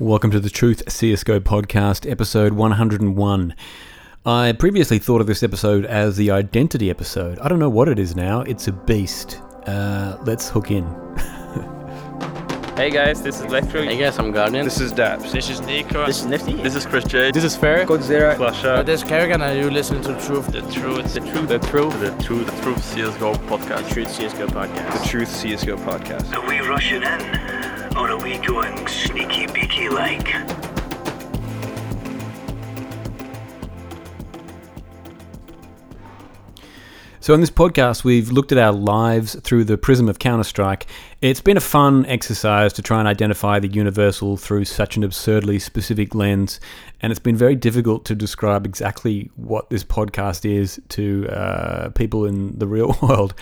Welcome to the Truth CSGO podcast, episode 101. I previously thought of this episode as the identity episode. I don't know what it is now. It's a beast. Uh, let's hook in. Hey guys, this is Electro. Hey guys, I'm Guardian. This is Daps. This is Nico. This is Nifty. This is Chris J. This is Fair. Godzilla. Uh, this is Kerrigan and you listen to the truth. The truth. The truth. The truth. The truth. The truth CSGO podcast. Truth CSGO podcast. The truth CSGO podcast. Are we rushing in? Or are we going sneaky beaky like? So, in this podcast, we've looked at our lives through the prism of Counter Strike. It's been a fun exercise to try and identify the universal through such an absurdly specific lens, and it's been very difficult to describe exactly what this podcast is to uh, people in the real world.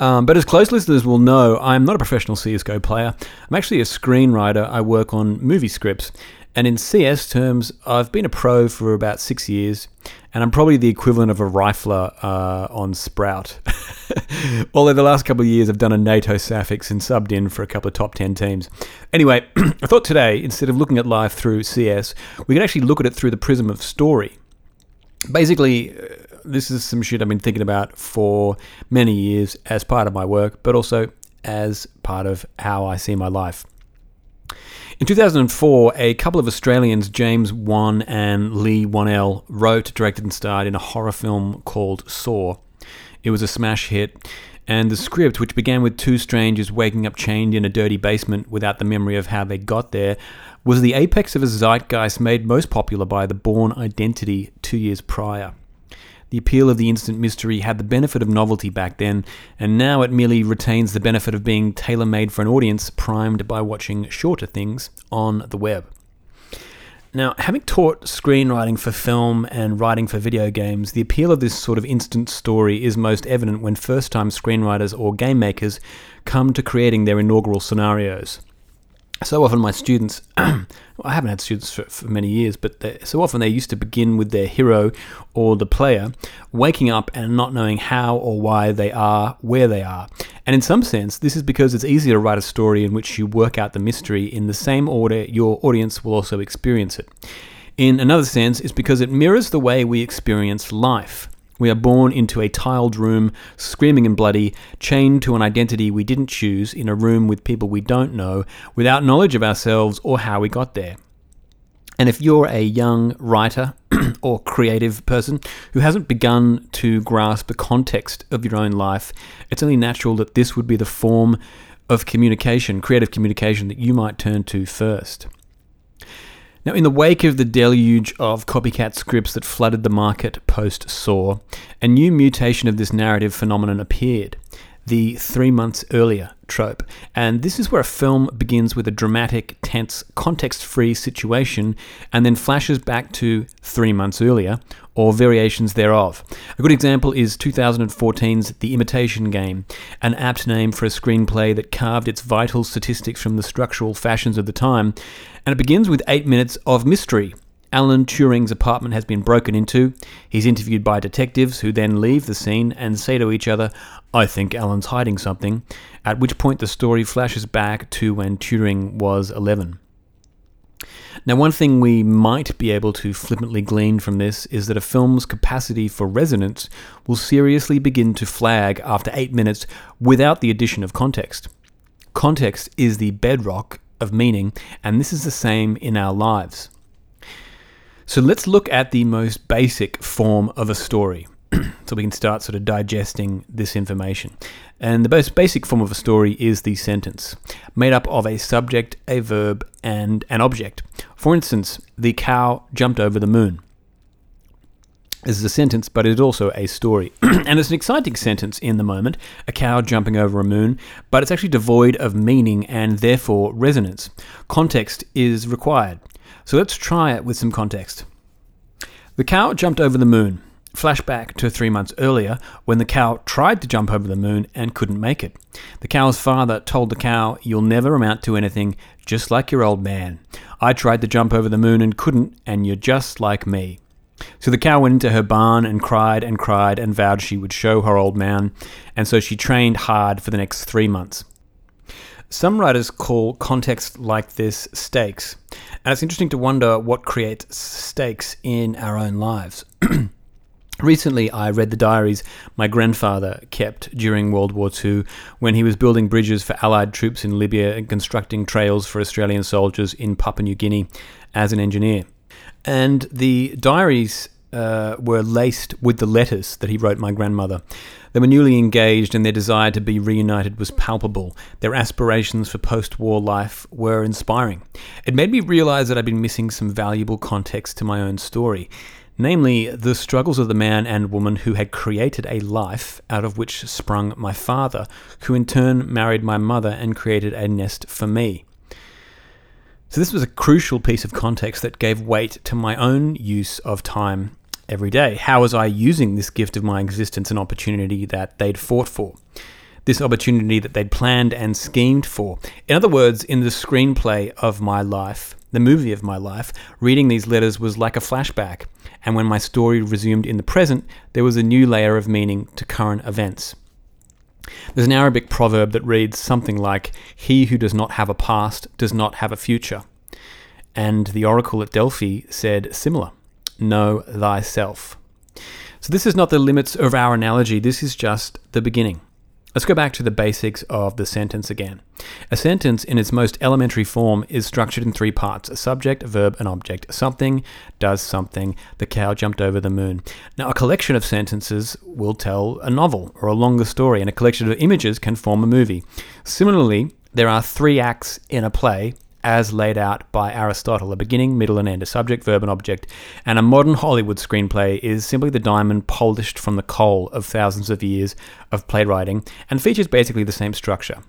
Um, but as close listeners will know, I'm not a professional CSGO player. I'm actually a screenwriter. I work on movie scripts. And in CS terms, I've been a pro for about six years, and I'm probably the equivalent of a rifler uh, on Sprout. Although the last couple of years I've done a NATO Safix and subbed in for a couple of top 10 teams. Anyway, I thought today, instead of looking at life through CS, we could actually look at it through the prism of story. Basically, uh, this is some shit I've been thinking about for many years as part of my work, but also as part of how I see my life. In 2004, a couple of Australians, James Wan and Leigh Whannell, wrote, directed, and starred in a horror film called Saw. It was a smash hit, and the script, which began with two strangers waking up chained in a dirty basement without the memory of how they got there, was the apex of a zeitgeist made most popular by the Bourne Identity two years prior. The appeal of the instant mystery had the benefit of novelty back then, and now it merely retains the benefit of being tailor made for an audience primed by watching shorter things on the web. Now, having taught screenwriting for film and writing for video games, the appeal of this sort of instant story is most evident when first time screenwriters or game makers come to creating their inaugural scenarios so often my students i haven't had students for, for many years but so often they used to begin with their hero or the player waking up and not knowing how or why they are where they are. And in some sense this is because it's easier to write a story in which you work out the mystery in the same order your audience will also experience it. In another sense it's because it mirrors the way we experience life we are born into a tiled room, screaming and bloody, chained to an identity we didn't choose in a room with people we don't know, without knowledge of ourselves or how we got there. And if you're a young writer or creative person who hasn't begun to grasp the context of your own life, it's only natural that this would be the form of communication, creative communication, that you might turn to first. Now, in the wake of the deluge of copycat scripts that flooded the market post Saw, a new mutation of this narrative phenomenon appeared the three months earlier trope. And this is where a film begins with a dramatic, tense, context free situation and then flashes back to three months earlier or variations thereof. A good example is 2014's The Imitation Game, an apt name for a screenplay that carved its vital statistics from the structural fashions of the time. And it begins with eight minutes of mystery. Alan Turing's apartment has been broken into. He's interviewed by detectives who then leave the scene and say to each other, I think Alan's hiding something, at which point the story flashes back to when Turing was 11. Now, one thing we might be able to flippantly glean from this is that a film's capacity for resonance will seriously begin to flag after eight minutes without the addition of context. Context is the bedrock of meaning, and this is the same in our lives. So let's look at the most basic form of a story. so we can start sort of digesting this information. And the most basic form of a story is the sentence, made up of a subject, a verb, and an object. For instance, the cow jumped over the moon. This is a sentence, but it is also a story. and it's an exciting sentence in the moment, a cow jumping over a moon, but it's actually devoid of meaning and therefore resonance. Context is required. So let's try it with some context. The cow jumped over the moon. Flashback to three months earlier when the cow tried to jump over the moon and couldn't make it. The cow's father told the cow, You'll never amount to anything, just like your old man. I tried to jump over the moon and couldn't, and you're just like me. So the cow went into her barn and cried and cried and vowed she would show her old man, and so she trained hard for the next three months. Some writers call context like this stakes, And it's interesting to wonder what creates stakes in our own lives. Recently, I read the diaries my grandfather kept during World War II when he was building bridges for Allied troops in Libya and constructing trails for Australian soldiers in Papua New Guinea as an engineer. And the diaries uh, were laced with the letters that he wrote my grandmother. They were newly engaged, and their desire to be reunited was palpable. Their aspirations for post war life were inspiring. It made me realize that I'd been missing some valuable context to my own story namely the struggles of the man and woman who had created a life out of which sprung my father, who in turn married my mother and created a nest for me. So, this was a crucial piece of context that gave weight to my own use of time every day. How was I using this gift of my existence and opportunity that they'd fought for? This opportunity that they'd planned and schemed for. In other words, in the screenplay of my life, the movie of my life, reading these letters was like a flashback and when my story resumed in the present, there was a new layer of meaning to current events. There's an Arabic proverb that reads something like, He who does not have a past does not have a future. And the oracle at Delphi said similar Know thyself. So, this is not the limits of our analogy, this is just the beginning. Let's go back to the basics of the sentence again. A sentence, in its most elementary form, is structured in three parts a subject, a verb, an object. Something does something. The cow jumped over the moon. Now, a collection of sentences will tell a novel or a longer story, and a collection of images can form a movie. Similarly, there are three acts in a play as laid out by Aristotle a beginning, middle, and end, a subject, verb, and object. And a modern Hollywood screenplay is simply the diamond polished from the coal of thousands of years of playwriting and features basically the same structure.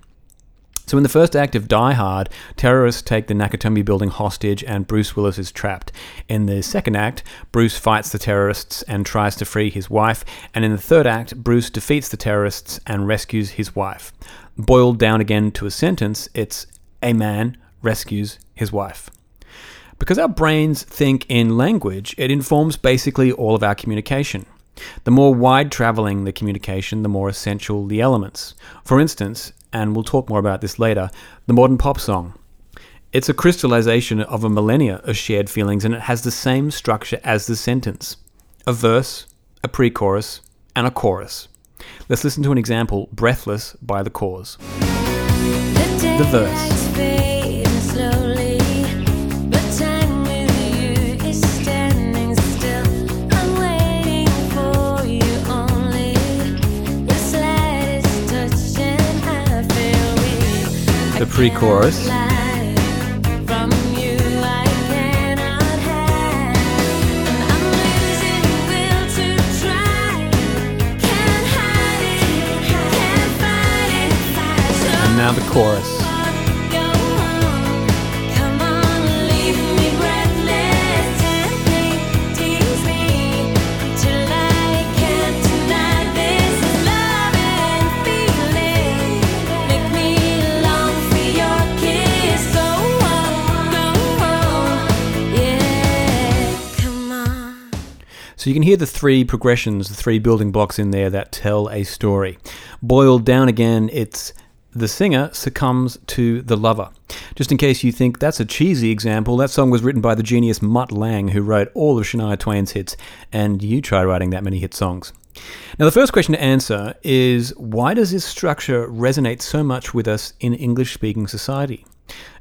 So, in the first act of Die Hard, terrorists take the Nakatomi building hostage and Bruce Willis is trapped. In the second act, Bruce fights the terrorists and tries to free his wife. And in the third act, Bruce defeats the terrorists and rescues his wife. Boiled down again to a sentence, it's a man rescues his wife. Because our brains think in language, it informs basically all of our communication. The more wide traveling the communication, the more essential the elements. For instance, and we'll talk more about this later, the modern pop song. It's a crystallization of a millennia of shared feelings and it has the same structure as the sentence a verse, a pre chorus, and a chorus. Let's listen to an example Breathless by The Corrs. The verse. The pre chorus. And now the chorus. So you can hear the three progressions, the three building blocks in there that tell a story. Boiled down again, it's the singer succumbs to the lover. Just in case you think that's a cheesy example, that song was written by the genius Mutt Lange, who wrote all of Shania Twain's hits, and you try writing that many hit songs. Now, the first question to answer is why does this structure resonate so much with us in English speaking society?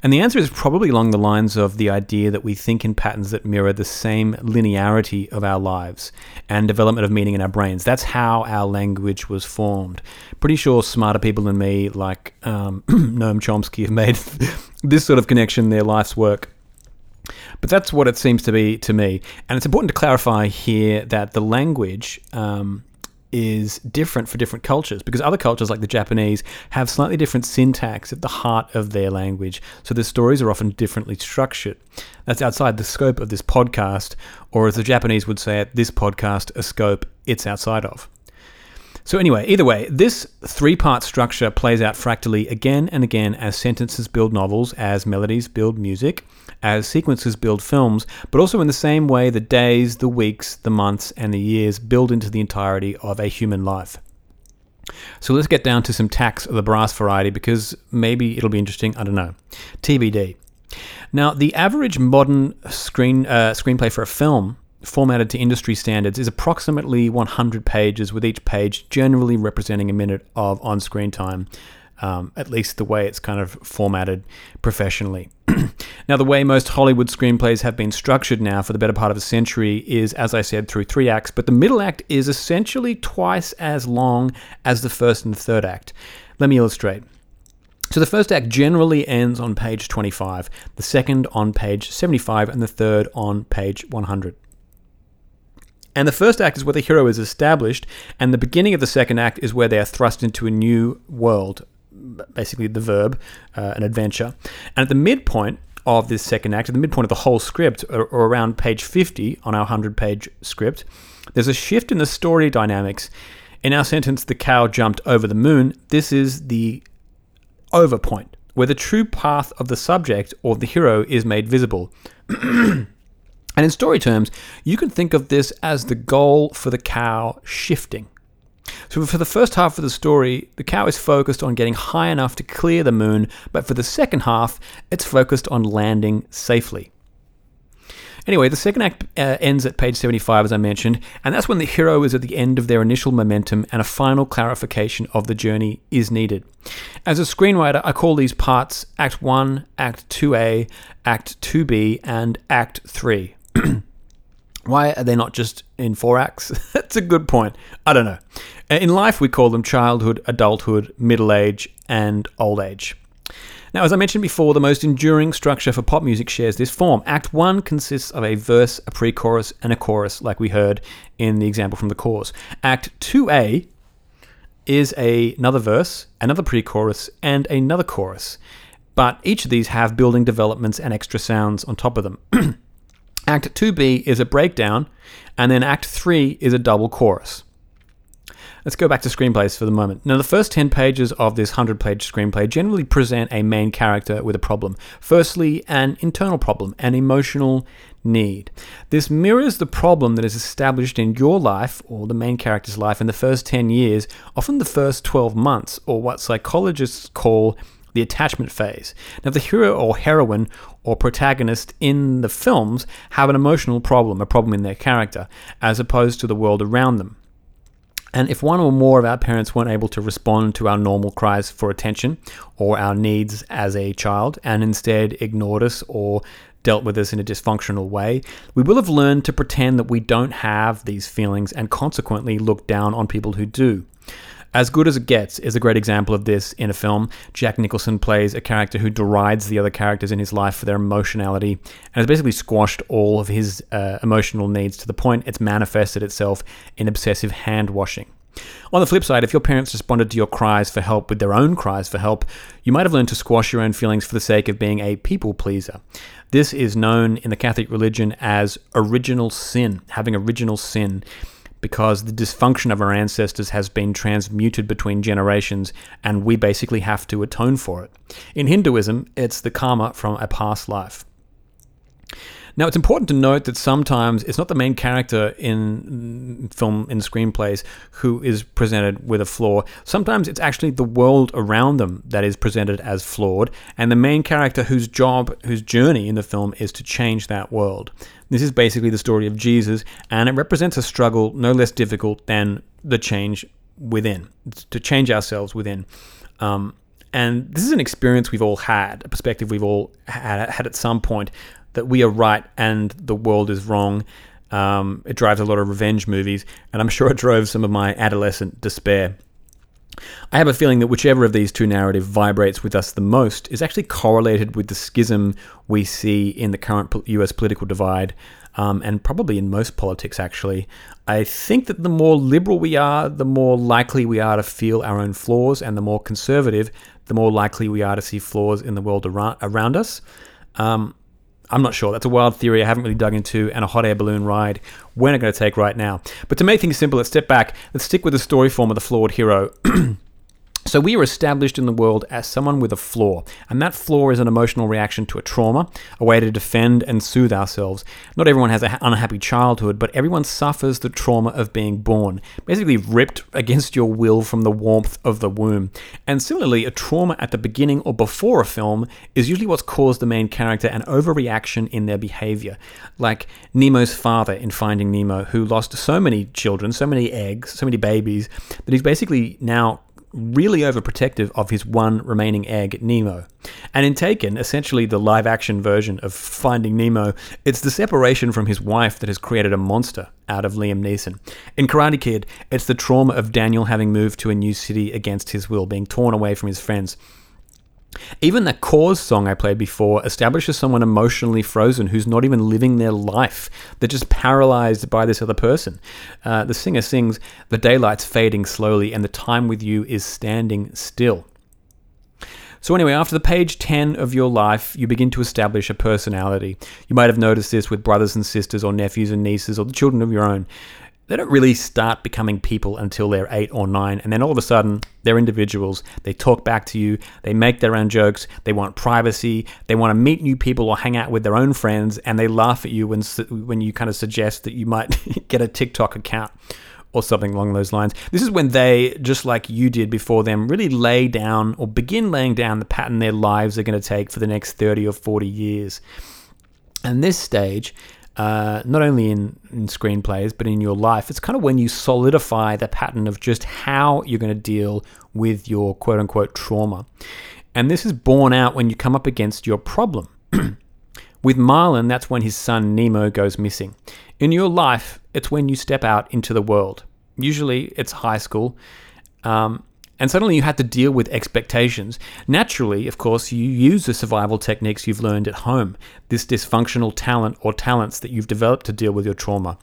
And the answer is probably along the lines of the idea that we think in patterns that mirror the same linearity of our lives and development of meaning in our brains. That's how our language was formed. Pretty sure smarter people than me, like um, Noam Chomsky, have made this sort of connection their life's work. But that's what it seems to be to me. And it's important to clarify here that the language um, is different for different cultures because other cultures, like the Japanese, have slightly different syntax at the heart of their language. So the stories are often differently structured. That's outside the scope of this podcast, or as the Japanese would say it, this podcast, a scope it's outside of. So, anyway, either way, this three part structure plays out fractally again and again as sentences build novels, as melodies build music, as sequences build films, but also in the same way the days, the weeks, the months, and the years build into the entirety of a human life. So let's get down to some tacks of the brass variety because maybe it'll be interesting, I don't know. TBD. Now, the average modern screen uh, screenplay for a film, formatted to industry standards, is approximately 100 pages, with each page generally representing a minute of on-screen time. Um, at least the way it's kind of formatted professionally. now, the way most Hollywood screenplays have been structured now for the better part of a century is, as I said, through three acts, but the middle act is essentially twice as long as the first and third act. Let me illustrate. So the first act generally ends on page 25, the second on page 75, and the third on page 100. And the first act is where the hero is established, and the beginning of the second act is where they are thrust into a new world, basically the verb, uh, an adventure. And at the midpoint of this second act, at the midpoint of the whole script, or, or around page 50 on our 100 page script, there's a shift in the story dynamics. In our sentence, the cow jumped over the moon, this is the over point, where the true path of the subject or the hero is made visible. and in story terms, you can think of this as the goal for the cow shifting. So, for the first half of the story, the cow is focused on getting high enough to clear the moon, but for the second half, it's focused on landing safely. Anyway, the second act uh, ends at page 75, as I mentioned, and that's when the hero is at the end of their initial momentum and a final clarification of the journey is needed. As a screenwriter, I call these parts Act 1, Act 2A, Act 2B, and Act 3. Why are they not just in four acts? That's a good point. I don't know. Uh, in life, we call them childhood, adulthood, middle age, and old age. Now, as I mentioned before, the most enduring structure for pop music shares this form. Act 1 consists of a verse, a pre chorus, and a chorus, like we heard in the example from the chorus. Act 2A is a, another verse, another pre chorus, and another chorus. But each of these have building developments and extra sounds on top of them. Act 2B is a breakdown, and then Act 3 is a double chorus. Let's go back to screenplays for the moment. Now, the first 10 pages of this 100 page screenplay generally present a main character with a problem. Firstly, an internal problem, an emotional need. This mirrors the problem that is established in your life or the main character's life in the first 10 years, often the first 12 months, or what psychologists call the attachment phase. Now, the hero or heroine or protagonist in the films have an emotional problem, a problem in their character, as opposed to the world around them. And if one or more of our parents weren't able to respond to our normal cries for attention or our needs as a child and instead ignored us or dealt with us in a dysfunctional way, we will have learned to pretend that we don't have these feelings and consequently look down on people who do. As Good as It Gets is a great example of this in a film. Jack Nicholson plays a character who derides the other characters in his life for their emotionality and has basically squashed all of his uh, emotional needs to the point it's manifested itself in obsessive hand washing. On the flip side, if your parents responded to your cries for help with their own cries for help, you might have learned to squash your own feelings for the sake of being a people pleaser. This is known in the Catholic religion as original sin, having original sin because the dysfunction of our ancestors has been transmuted between generations and we basically have to atone for it. In Hinduism, it's the karma from a past life. Now, it's important to note that sometimes it's not the main character in film, in screenplays, who is presented with a flaw. Sometimes it's actually the world around them that is presented as flawed, and the main character whose job, whose journey in the film is to change that world. This is basically the story of Jesus, and it represents a struggle no less difficult than the change within, to change ourselves within. Um, and this is an experience we've all had, a perspective we've all had, had at some point that we are right and the world is wrong. Um, it drives a lot of revenge movies, and I'm sure it drove some of my adolescent despair. I have a feeling that whichever of these two narratives vibrates with us the most is actually correlated with the schism we see in the current US political divide, um, and probably in most politics, actually. I think that the more liberal we are, the more likely we are to feel our own flaws, and the more conservative, the more likely we are to see flaws in the world around, us. Um, I'm not sure. That's a wild theory I haven't really dug into, and a hot air balloon ride we're not going to take right now. But to make things simple, let's step back. Let's stick with the story form of the flawed hero. So we are established in the world as someone with a flaw, and that flaw is an emotional reaction to a trauma, a way to defend and soothe ourselves. Not everyone has an unhappy childhood, but everyone suffers the trauma of being born, basically ripped against your will from the warmth of the womb. And similarly, a trauma at the beginning or before a film is usually what's caused the main character an overreaction in their behavior. Like Nemo's father in Finding Nemo, who lost so many children, so many eggs, so many babies, that he's basically now really overprotective of his one remaining egg, Nemo. And in Taken, essentially the live action version of Finding Nemo, it's the separation from his wife that has created a monster out of Liam Neeson. In Karate Kid, it's the trauma of Daniel having moved to a new city against his will, being torn away from his friends. Even the Corrs song I played before establishes someone emotionally frozen who's not even living their life. They're just paralyzed by this other person. Uh, the singer sings, The daylight's fading slowly, and the time with you is standing still. So, anyway, after the page 10 of your life, you begin to establish a personality. You might have noticed this with brothers and sisters, or nephews and nieces, or the children of your own they don't really start becoming people until they're eight or nine. And then all of a sudden, they're individuals. They talk back to you. They make their own jokes. They want privacy. They want to meet new people or hang out with their own friends. And they laugh at you when, when you kind of suggest that you might get a TikTok account or something along those lines. This is when they, just like you did before them, really lay down or begin laying down the pattern their lives are going to take for the next 30 or 40 years. And this stage, uh, not only in, in screenplays, but in your life. It's kind of when you solidify the pattern of just how you're going to deal with your quote unquote trauma. And this is borne out when you come up against your problem. with Marlin, that's when his son Nemo goes missing. In your life, it's when you step out into the world. Usually, it's high school. Um, and suddenly you had to deal with expectations. Naturally, of course, you use the survival techniques you've learned at home, this dysfunctional talent or talents that you've developed to deal with your trauma.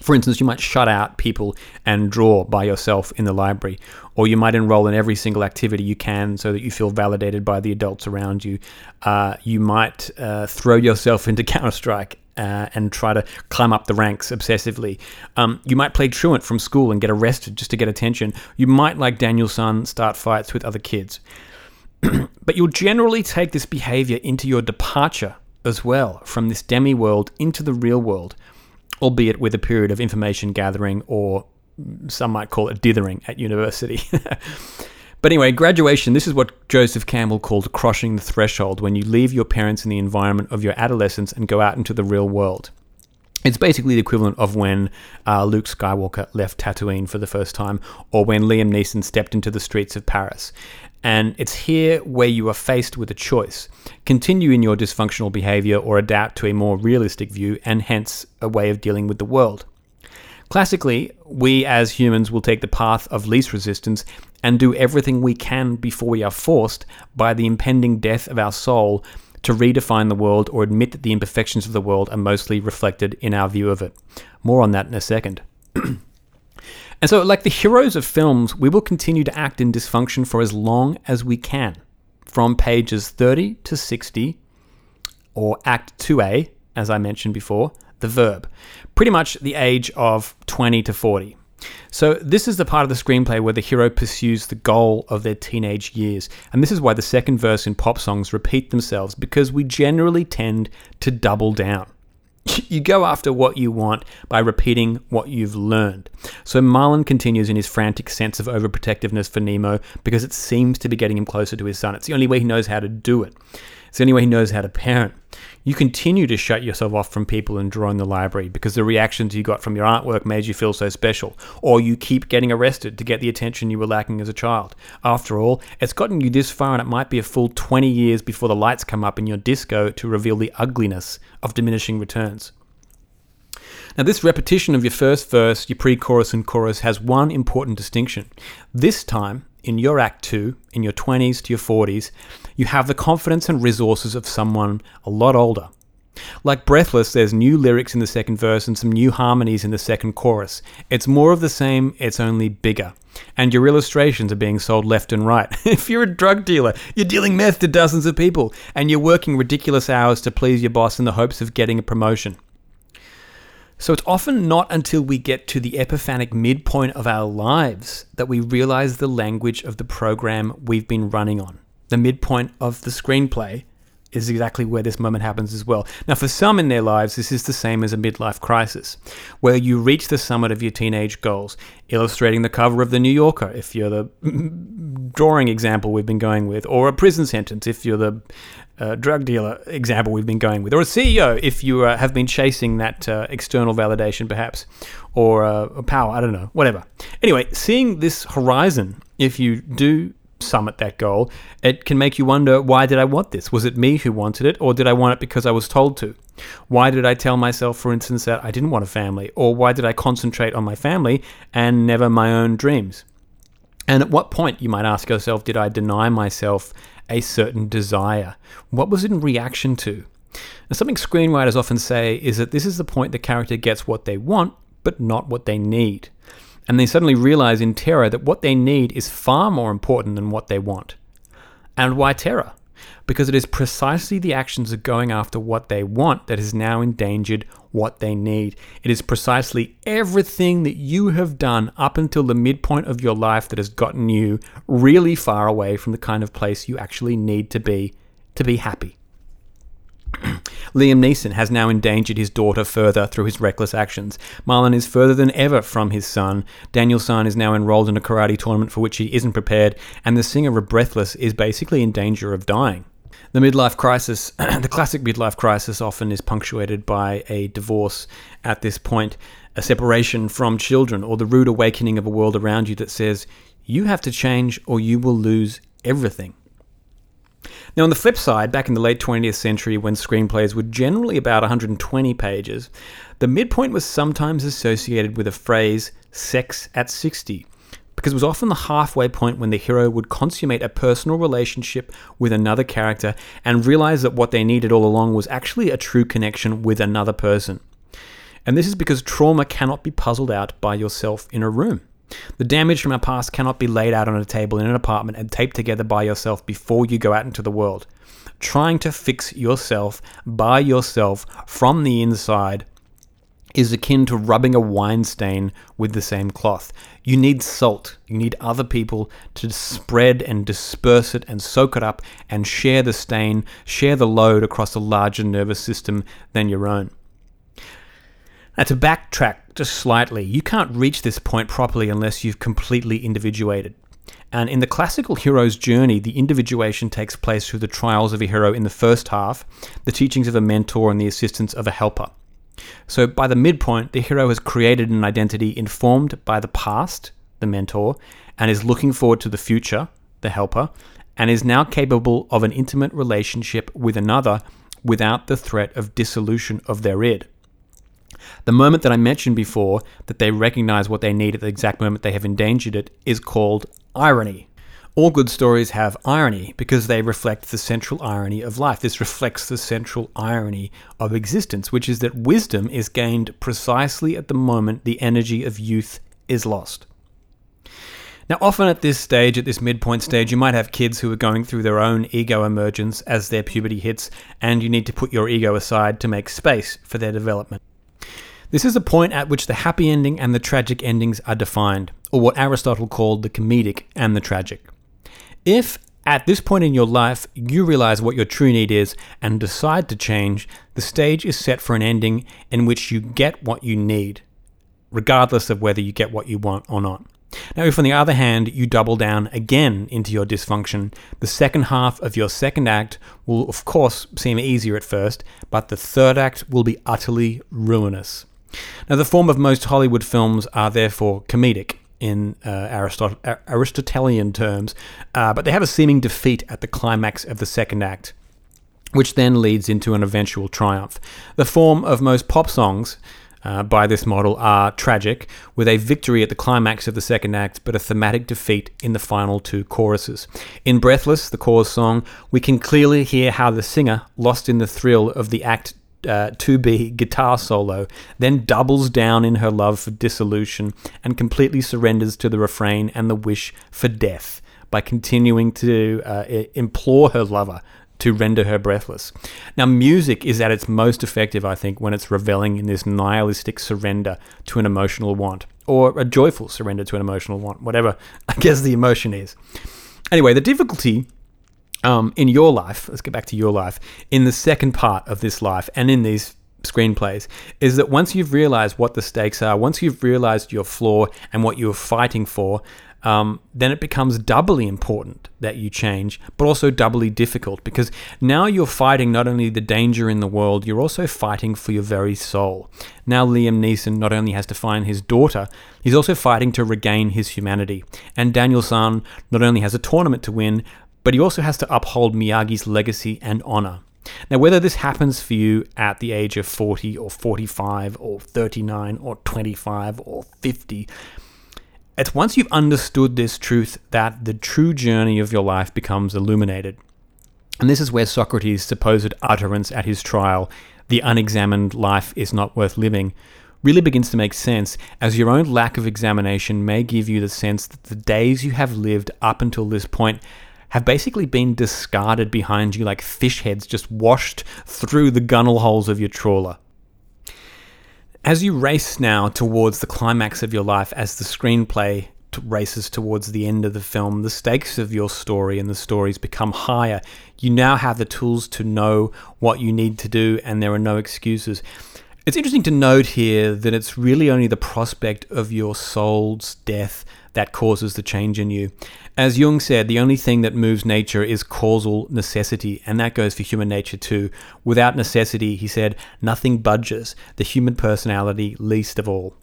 For instance, you might shut out people and draw by yourself in the library, or you might enroll in every single activity you can so that you feel validated by the adults around you. Uh, you might uh, throw yourself into Counter Strike uh, and try to climb up the ranks obsessively. Um, you might play truant from school and get arrested just to get attention. You might, like Daniel-san, start fights with other kids. but you'll generally take this behavior into your departure as well from this demi world into the real world, albeit with a period of information gathering or some might call it dithering at university. But anyway, graduation, this is what Joseph Campbell called crossing the threshold when you leave your parents and the environment of your adolescence and go out into the real world. It's basically the equivalent of when uh, Luke Skywalker left Tatooine for the first time, or when Liam Neeson stepped into the streets of Paris. And it's here where you are faced with a choice continue in your dysfunctional behavior or adapt to a more realistic view and hence a way of dealing with the world. Classically, we as humans will take the path of least resistance and do everything we can before we are forced by the impending death of our soul to redefine the world or admit that the imperfections of the world are mostly reflected in our view of it. More on that in a second. and so, like the heroes of films, we will continue to act in dysfunction for as long as we can, from pages 30 to 60, or Act 2A, as I mentioned before, the verb, pretty much the age of 20 to 40. So, this is the part of the screenplay where the hero pursues the goal of their teenage years. And this is why the second verse in pop songs repeat themselves, because we generally tend to double down. You go after what you want by repeating what you've learned. So Marlin continues in his frantic sense of overprotectiveness for Nemo because it seems to be getting him closer to his son. It's the only way he knows how to do it. It's the only way he knows how to parent. You continue to shut yourself off from people and draw in the library because the reactions you got from your artwork made you feel so special, or you keep getting arrested to get the attention you were lacking as a child. After all, it's gotten you this far, and it might be a full 20 years before the lights come up in your disco to reveal the ugliness of diminishing returns. Now, this repetition of your first verse, your pre chorus, and chorus has one important distinction. This time, in your Act 2, in your 20s to your 40s, you have the confidence and resources of someone a lot older. Like Breathless, there's new lyrics in the second verse and some new harmonies in the second chorus. It's more of the same, it's only bigger. And your illustrations are being sold left and right. if you're a drug dealer, you're dealing meth to dozens of people, and you're working ridiculous hours to please your boss in the hopes of getting a promotion. So it's often not until we get to the epiphanic midpoint of our lives that we realize the language of the program we've been running on. The midpoint of the screenplay is exactly where this moment happens as well. Now, for some in their lives, this is the same as a midlife crisis, where you reach the summit of your teenage goals, illustrating the cover of the New Yorker, if you're the drawing example we've been going with, or a prison sentence, if you're the uh, drug dealer example we've been going with, or a CEO if you uh, have been chasing that uh, external validation, perhaps, or uh, power, I don't know, whatever. Anyway, seeing this horizon, if you do summit that goal, it can make you wonder why did I want this? Was it me who wanted it, or did I want it because I was told to? Why did I tell myself, for instance, that I didn't want a family? Or why did I concentrate on my family and never my own dreams? And at what point, you might ask yourself, did I deny myself a certain desire? What was it in reaction to? And something screenwriters often say is that this is the point the character gets what they want, but not what they need. And they suddenly realize in terror that what they need is far more important than what they want. And why terror? Because it is precisely the actions of going after what they want that has now endangered what they need. It is precisely everything that you have done up until the midpoint of your life that has gotten you really far away from the kind of place you actually need to be to be happy. Liam Neeson has now endangered his daughter further through his reckless actions. Marlin is further than ever from his son. Daniel San is now enrolled in a karate tournament for which he isn't prepared, and the singer of Breathless is basically in danger of dying. The midlife crisis, the classic midlife crisis, often is punctuated by a divorce at this point, a separation from children, or the rude awakening of a world around you that says, you have to change or you will lose everything. Now, on the flip side, back in the late 20th century, when screenplays were generally about 120 pages, the midpoint was sometimes associated with a phrase, sex at 60, because it was often the halfway point when the hero would consummate a personal relationship with another character and realize that what they needed all along was actually a true connection with another person. And this is because trauma cannot be puzzled out by yourself in a room. The damage from our past cannot be laid out on a table in an apartment and taped together by yourself before you go out into the world. Trying to fix yourself by yourself from the inside is akin to rubbing a wine stain with the same cloth. You need salt. You need other people to spread and disperse it and soak it up and share the stain, share the load across a larger nervous system than your own. Now, to backtrack just slightly, you can't reach this point properly unless you've completely individuated. And in the classical hero's journey, the individuation takes place through the trials of a hero in the first half, the teachings of a mentor, and the assistance of a helper. So by the midpoint, the hero has created an identity informed by the past, the mentor, and is looking forward to the future, the helper, and is now capable of an intimate relationship with another without the threat of dissolution of their id. The moment that I mentioned before, that they recognize what they need at the exact moment they have endangered it, is called irony. All good stories have irony because they reflect the central irony of life. This reflects the central irony of existence, which is that wisdom is gained precisely at the moment the energy of youth is lost. Now, often at this stage, at this midpoint stage, you might have kids who are going through their own ego emergence as their puberty hits, and you need to put your ego aside to make space for their development. This is the point at which the happy ending and the tragic endings are defined, or what Aristotle called the comedic and the tragic. If at this point in your life you realize what your true need is and decide to change, the stage is set for an ending in which you get what you need, regardless of whether you get what you want or not. Now, if on the other hand you double down again into your dysfunction, the second half of your second act will, of course, seem easier at first, but the third act will be utterly ruinous. Now, the form of most Hollywood films are therefore comedic, in uh, Aristot- Aristotelian terms, uh, but they have a seeming defeat at the climax of the second act, which then leads into an eventual triumph. The form of most pop songs. Uh, by this model are tragic, with a victory at the climax of the second act, but a thematic defeat in the final two choruses. In Breathless, the Corrs song, we can clearly hear how the singer, lost in the thrill of the act uh, to be guitar solo, then doubles down in her love for dissolution and completely surrenders to the refrain and the wish for death by continuing to uh, implore her lover to render her breathless. Now, music is at its most effective, I think, when it's reveling in this nihilistic surrender to an emotional want, or a joyful surrender to an emotional want, whatever I guess the emotion is. Anyway, the difficulty um, in your life, let's get back to your life, in the second part of this life and in these screenplays, is that once you've realized what the stakes are, once you've realized your flaw and what you're fighting for, um, then it becomes doubly important that you change, but also doubly difficult because now you're fighting not only the danger in the world, you're also fighting for your very soul. Now, Liam Neeson not only has to find his daughter, he's also fighting to regain his humanity. And Daniel San not only has a tournament to win, but he also has to uphold Miyagi's legacy and honor. Now, whether this happens for you at the age of 40 or 45 or 39 or 25 or 50, it's once you've understood this truth that the true journey of your life becomes illuminated. And this is where Socrates' supposed utterance at his trial, the unexamined life is not worth living, really begins to make sense, as your own lack of examination may give you the sense that the days you have lived up until this point have basically been discarded behind you like fish heads just washed through the gunnel holes of your trawler. As you race now towards the climax of your life, as the screenplay races towards the end of the film, the stakes of your story and the stories become higher. You now have the tools to know what you need to do, and there are no excuses. It's interesting to note here that it's really only the prospect of your soul's death that causes the change in you. As Jung said, the only thing that moves nature is causal necessity, and that goes for human nature too. Without necessity, he said, nothing budges, the human personality least of all.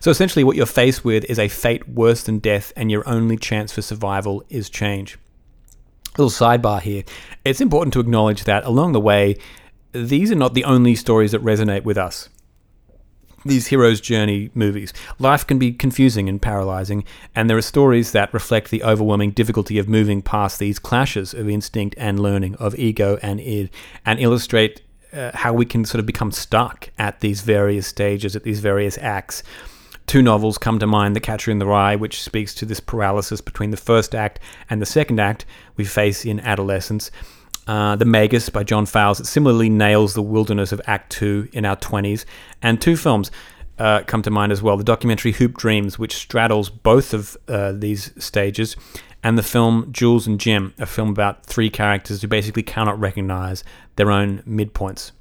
So essentially, what you're faced with is a fate worse than death, and your only chance for survival is change. A Little sidebar here. It's important to acknowledge that along the way, these are not the only stories that resonate with us. These hero's journey movies. Life can be confusing and paralyzing, and there are stories that reflect the overwhelming difficulty of moving past these clashes of instinct and learning, of ego and id, and illustrate uh, how we can sort of become stuck at these various stages, at these various acts. Two novels come to mind The Catcher in the Rye, which speaks to this paralysis between the first act and the second act we face in adolescence. Uh, the Magus by John Fowles. It similarly nails the wilderness of Act Two in our 20s. And two films uh, come to mind as well the documentary Hoop Dreams, which straddles both of uh, these stages, and the film Jules and Jim, a film about three characters who basically cannot recognize their own midpoints.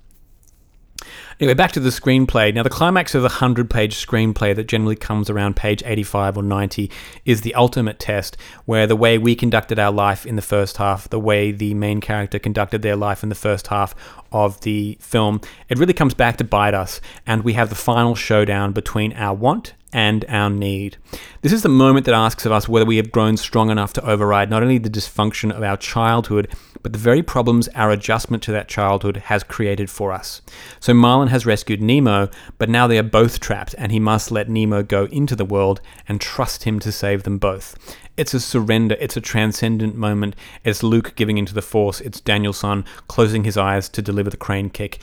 Anyway, back to the screenplay. Now, the climax of the 100 page screenplay that generally comes around page 85 or 90 is the ultimate test, where the way we conducted our life in the first half, the way the main character conducted their life in the first half of the film, it really comes back to bite us, and we have the final showdown between our want and our need. This is the moment that asks of us whether we have grown strong enough to override not only the dysfunction of our childhood, but the very problems our adjustment to that childhood has created for us. So Marlin has rescued Nemo, but now they are both trapped, and he must let Nemo go into the world and trust him to save them both. It's a surrender, it's a transcendent moment. It's Luke giving into the Force, it's Daniel-san closing his eyes to deliver the crane kick.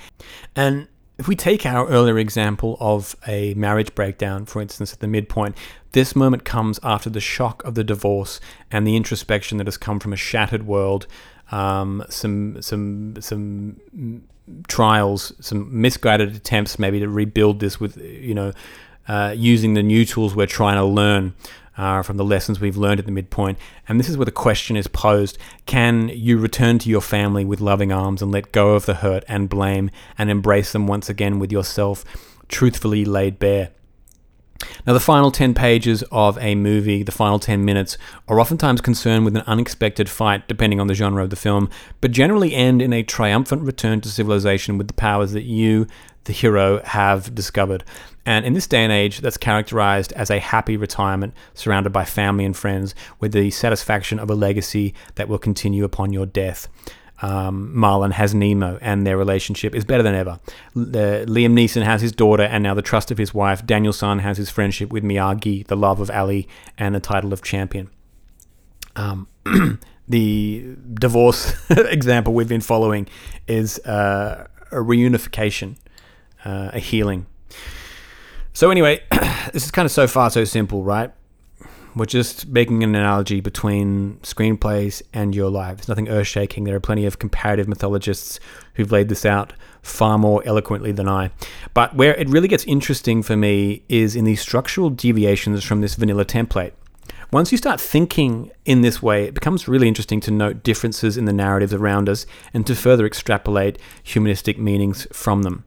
And if we take our earlier example of a marriage breakdown, for instance, at the midpoint, this moment comes after the shock of the divorce and the introspection that has come from a shattered world, um, some some some trials, some misguided attempts maybe to rebuild this with you know uh, using the new tools we're trying to learn uh, from the lessons we've learned at the midpoint. And this is where the question is posed Can you return to your family with loving arms and let go of the hurt and blame and embrace them once again with yourself truthfully laid bare? Now, the final 10 pages of a movie, the final 10 minutes, are oftentimes concerned with an unexpected fight, depending on the genre of the film, but generally end in a triumphant return to civilization with the powers that you, the hero, have discovered. And in this day and age, that's characterized as a happy retirement surrounded by family and friends with the satisfaction of a legacy that will continue upon your death. Um, Marlin has Nemo, and their relationship is better than ever. The, Liam Neeson has his daughter, and now the trust of his wife. Daniel-san has his friendship with Miyagi, the love of Ali, and the title of champion. Um, the divorce example we've been following is uh, a reunification, uh, a healing so anyway, this is kind of so far so simple, right? We're just making an analogy between screenplays and your lives. Nothing earth shaking. There are plenty of comparative mythologists who've laid this out far more eloquently than I. But where it really gets interesting for me is in the structural deviations from this vanilla template. Once you start thinking in this way, it becomes really interesting to note differences in the narratives around us and to further extrapolate humanistic meanings from them.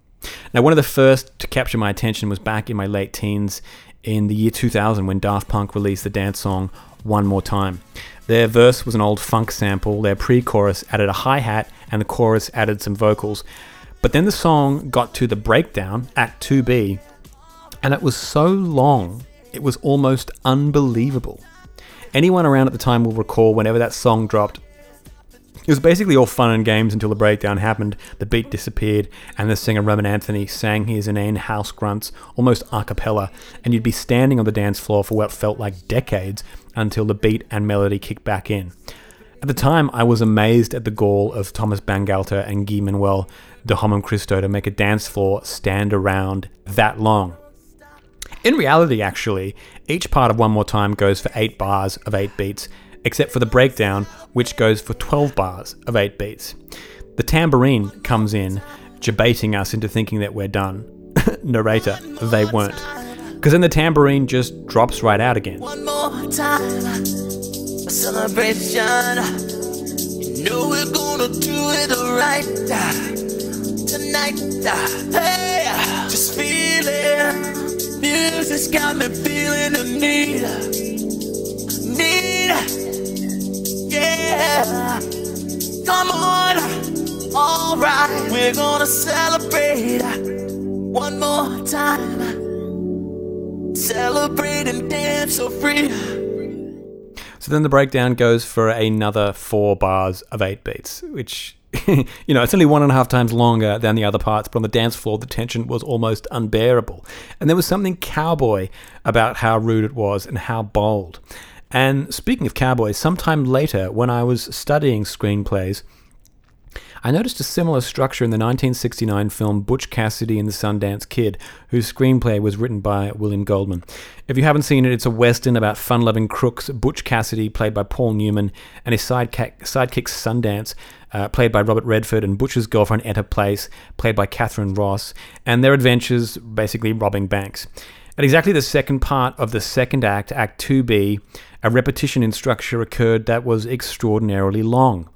Now, one of the first to capture my attention was back in my late teens in the year 2000 when Daft Punk released the dance song One More Time. Their verse was an old funk sample, their pre chorus added a hi hat, and the chorus added some vocals. But then the song got to the breakdown, Act 2B, and it was so long, it was almost unbelievable. Anyone around at the time will recall whenever that song dropped, it was basically all fun and games until the breakdown happened, the beat disappeared, and the singer Romanthony sang his inane house grunts almost a cappella, and you'd be standing on the dance floor for what felt like decades until the beat and melody kicked back in. At the time, I was amazed at the gall of Thomas Bangalter and Guy Manuel de Homem Christo to make a dance floor stand around that long. In reality, actually, each part of One More Time goes for 8 bars of 8 beats, except for the breakdown, which goes for 12 bars of 8 beats. The tambourine comes in, debating us into thinking that we're done. Narrator, they weren't. Because then the tambourine just drops right out again. One more time, a celebration. You know we're gonna do it right uh, tonight. Uh, hey, just feeling. Music's got me feeling the need, need. Yeah, come on, alright. We're gonna celebrate one more time. Celebrate and dance so free. So then the breakdown goes for another four bars of eight beats, which, you know, it's only one and a half times longer than the other parts, but on the dance floor, the tension was almost unbearable. And there was something cowboy about how rude it was and how bold. And speaking of cowboys, sometime later, when I was studying screenplays, I noticed a similar structure in the 1969 film Butch Cassidy and the Sundance Kid, whose screenplay was written by William Goldman. If you haven't seen it, it's a western about fun loving crooks Butch Cassidy, played by Paul Newman, and his sidekick, sidekick Sundance, uh, played by Robert Redford, and Butch's girlfriend Etta Place, played by Katharine Ross, and their adventures basically robbing banks. At exactly the second part of the second act, Act 2B, a repetition in structure occurred that was extraordinarily long.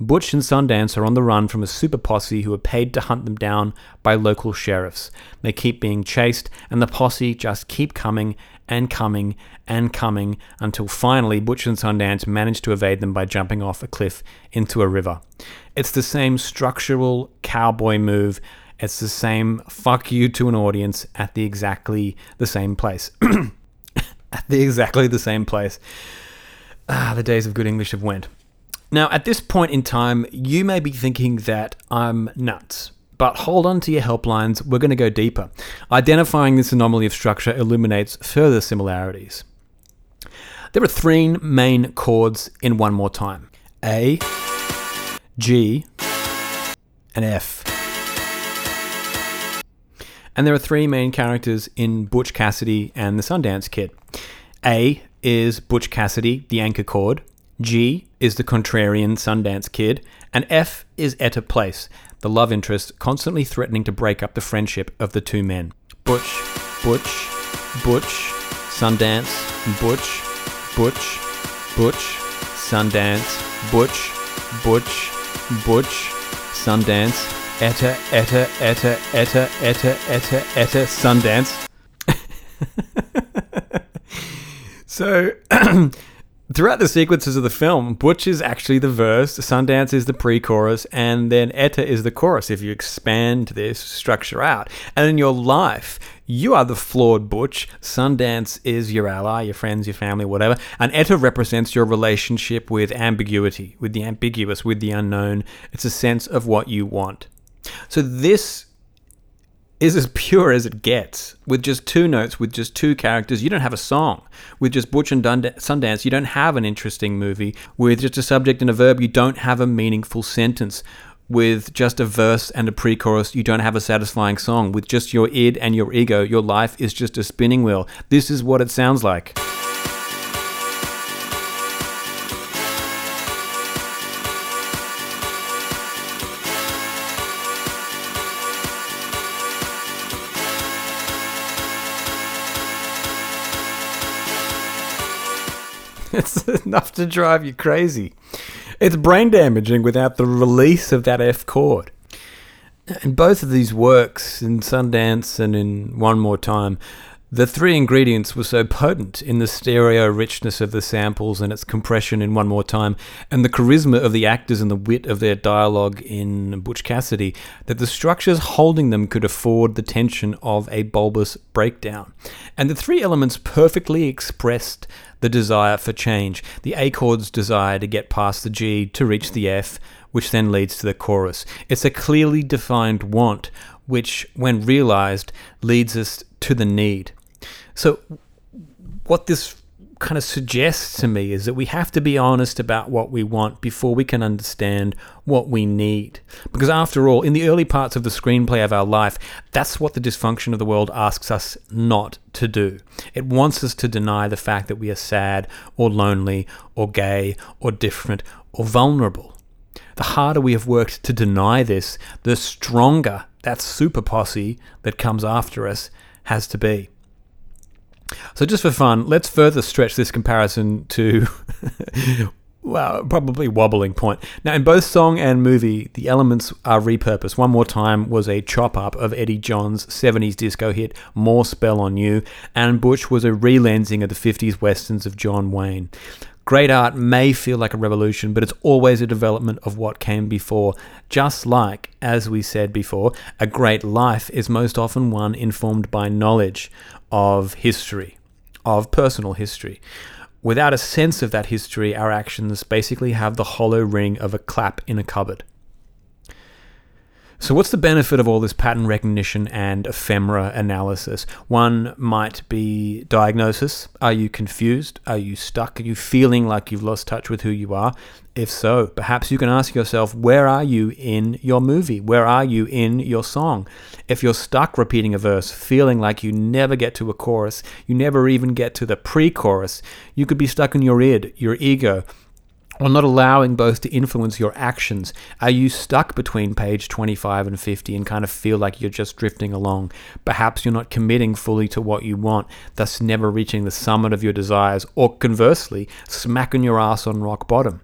Butch and Sundance are on the run from a super posse who are paid to hunt them down by local sheriffs. They keep being chased, and the posse just keep coming and coming and coming until finally Butch and Sundance manage to evade them by jumping off a cliff into a river. It's the same structural cowboy move. It's the same fuck you to an audience at the exactly the same place. at the exactly the same place. Ah, the days of good English have went. Now, at this point in time, you may be thinking that I'm nuts. But hold on to your helplines, we're going to go deeper. Identifying this anomaly of structure illuminates further similarities. There are three main chords in One More Time A, G, and F. And there are three main characters in Butch Cassidy and the Sundance Kid. A is Butch Cassidy, the anchor chord. G is the contrarian Sundance Kid, and F is Etta Place, the love interest constantly threatening to break up the friendship of the two men. Butch, Butch, Butch, Sundance, Butch, Butch, Butch, Sundance, Butch, Butch, Butch, Sundance, Etta, Etta, Etta, Etta, Etta, Etta, Etta, Sundance. so Throughout the sequences of the film, Butch is actually the verse, Sundance is the pre chorus, and then Etta is the chorus if you expand this structure out. And in your life, you are the flawed Butch, Sundance is your ally, your friends, your family, whatever, and Etta represents your relationship with ambiguity, with the ambiguous, with the unknown. It's a sense of what you want. So this is as pure as it gets. With just two notes, with just two characters, you don't have a song. With just Butch and Sundance, you don't have an interesting movie. With just a subject and a verb, you don't have a meaningful sentence. With just a verse and a pre chorus, you don't have a satisfying song. With just your id and your ego, your life is just a spinning wheel. This is what it sounds like. it's enough to drive you crazy. It's brain damaging without the release of that F chord. And both of these works, in Sundance and in One More Time, the three ingredients were so potent in the stereo richness of the samples and its compression in One More Time, and the charisma of the actors and the wit of their dialogue in Butch Cassidy, that the structures holding them could afford the tension of a bulbous breakdown. And the three elements perfectly expressed the desire for change, the A chord's desire to get past the G to reach the F, which then leads to the chorus. It's a clearly defined want, which, when realized, leads us to the need. So, what this kind of suggests to me is that we have to be honest about what we want before we can understand what we need. Because after all, in the early parts of the screenplay of our life, that's what the dysfunction of the world asks us not to do. It wants us to deny the fact that we are sad or lonely or gay or different or vulnerable. The harder we have worked to deny this, the stronger that super posse that comes after us has to be. So, just for fun, let's further stretch this comparison to, well, probably wobbling point. Now, in both song and movie, the elements are repurposed. One More Time was a chop up of Eddie Johns 70s disco hit, More Spell on You, and Butch was a relensing of the 50s westerns of John Wayne. Great art may feel like a revolution, but it's always a development of what came before. Just like, as we said before, a great life is most often one informed by knowledge of history, of personal history. Without a sense of that history, our actions basically have the hollow ring of a clap in a cupboard. So, what's the benefit of all this pattern recognition and ephemera analysis? One might be diagnosis. Are you confused? Are you stuck? Are you feeling like you've lost touch with who you are? If so, perhaps you can ask yourself, where are you in your movie? Where are you in your song? If you're stuck repeating a verse, feeling like you never get to a chorus, you never even get to the pre chorus, you could be stuck in your id, your ego, or not allowing both to influence your actions? Are you stuck between page 25 and 50 and kind of feel like you're just drifting along? Perhaps you're not committing fully to what you want, thus never reaching the summit of your desires, or conversely, smacking your ass on rock bottom.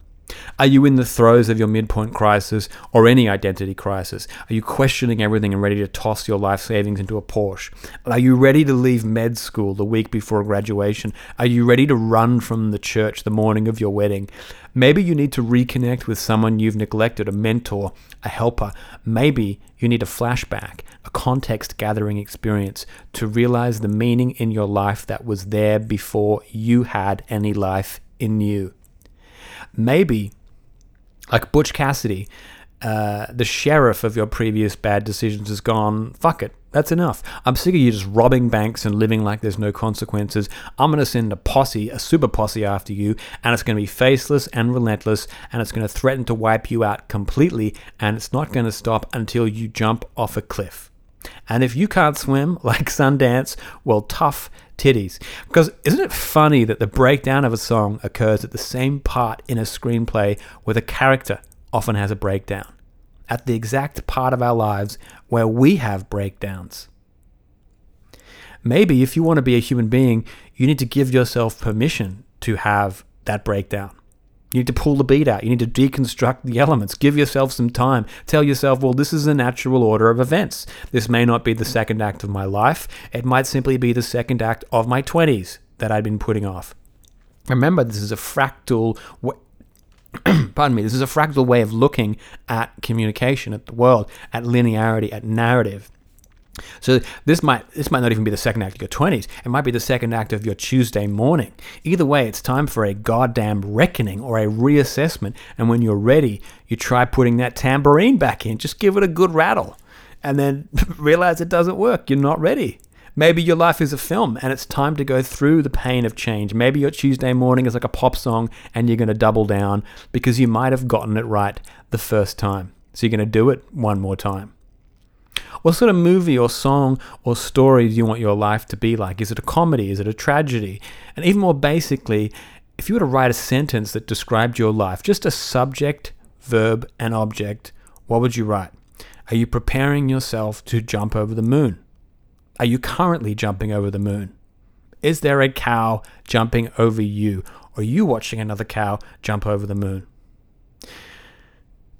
Are you in the throes of your midpoint crisis or any identity crisis? Are you questioning everything and ready to toss your life savings into a Porsche? Are you ready to leave med school the week before graduation? Are you ready to run from the church the morning of your wedding? Maybe you need to reconnect with someone you've neglected, a mentor, a helper. Maybe you need a flashback, a context gathering experience to realize the meaning in your life that was there before you had any life in you maybe, like Butch Cassidy, uh, the sheriff of your previous bad decisions has gone, fuck it, that's enough. I'm sick of you just robbing banks and living like there's no consequences. I'm going to send a posse, a super posse after you, and it's going to be faceless and relentless, and it's going to threaten to wipe you out completely, and it's not going to stop until you jump off a cliff. And if you can't swim like Sundance, well, tough titties. Because isn't it funny that the breakdown of a song occurs at the same part in a screenplay where the character often has a breakdown? At the exact part of our lives where we have breakdowns. Maybe if you want to be a human being, you need to give yourself permission to have that breakdown. You need to pull the beat out. You need to deconstruct the elements. Give yourself some time. Tell yourself, well, this is the natural order of events. This may not be the second act of my life. It might simply be the second act of my 20s that I'd been putting off. Remember, this is a fractal. pardon me. This is a fractal way of looking at communication, at the world, at linearity, at narrative. So this might this might not even be the second act of your twenties. It might be the second act of your Tuesday morning. Either way, it's time for a goddamn reckoning or a reassessment. And when you're ready, you try putting that tambourine back in. Just give it a good rattle, and then realize it doesn't work. You're not ready. Maybe your life is a film and it's time to go through the pain of change. Maybe your Tuesday morning is like a pop song and you're going to double down because you might have gotten it right the first time. So you're going to do it one more time. What sort of movie or song or story do you want your life to be like? Is it a comedy? Is it a tragedy? And even more basically, if you were to write a sentence that described your life, just a subject, verb, and object, what would you write? Are you preparing yourself to jump over the moon? Are you currently jumping over the moon? Is there a cow jumping over you? or you watching another cow jump over the moon.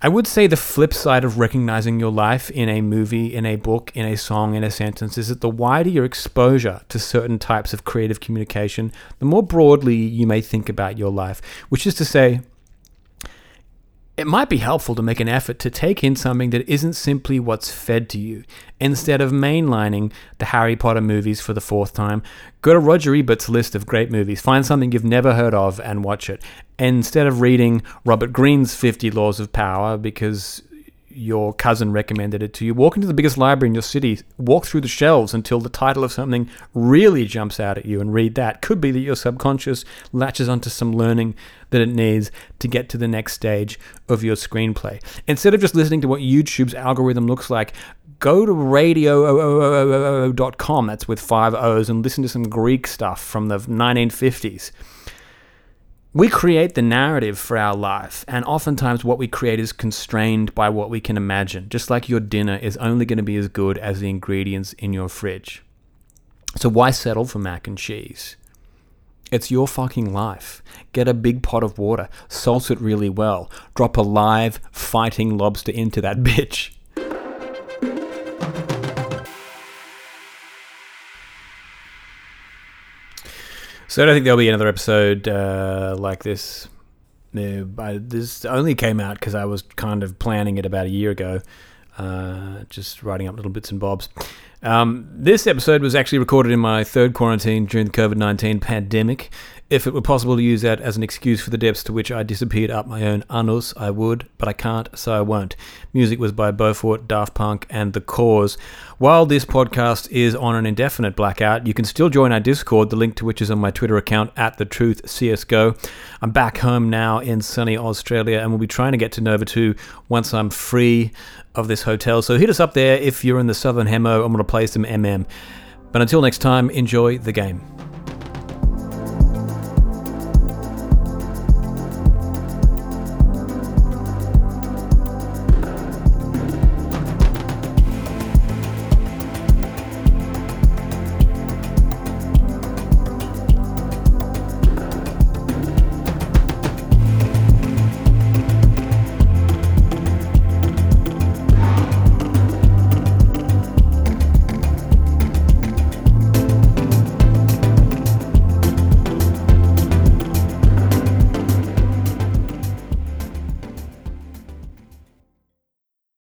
I would say the flip side of recognizing your life in a movie, in a book, in a song, in a sentence is that the wider your exposure to certain types of creative communication, the more broadly you may think about your life. Which is to say, it might be helpful to make an effort to take in something that isn't simply what's fed to you. Instead of mainlining the Harry Potter movies for the fourth time, go to Roger Ebert's list of great movies, find something you've never heard of, and watch it. Instead of reading Robert Greene's 50 Laws of Power because your cousin recommended it to you. Walk into the biggest library in your city, walk through the shelves until the title of something really jumps out at you and read that. Could be that your subconscious latches onto some learning that it needs to get to the next stage of your screenplay. Instead of just listening to what YouTube's algorithm looks like, go to radiooooo.com, that's with five O's, and listen to some Greek stuff from the 1950s. We create the narrative for our life, and oftentimes what we create is constrained by what we can imagine, just like your dinner is only going to be as good as the ingredients in your fridge. So why settle for mac and cheese? It's your fucking life. Get a big pot of water, salt it really well, drop a live fighting lobster into that bitch. So I don't think there'll be another episode uh, like this. I, this only came out because I was kind of planning it about a year ago, uh, just writing up little bits and bobs. Um, this episode was actually recorded in my third quarantine during the COVID 19 pandemic. If it were possible to use that as an excuse for the depths to which I disappeared up my own anus, I would, but I can't, so I won't. Music was by Beaufort, Daft Punk, and The Corrs. While this podcast is on an indefinite blackout, you can still join our Discord, the link to which is on my Twitter account at the Truth CSGO. I'm back home now in sunny Australia, and we'll be trying to get to Nova 2 once I'm free of this hotel. So hit us up there if you're in the Southern Hemo. I'm going to play some MM. But until next time, enjoy the game.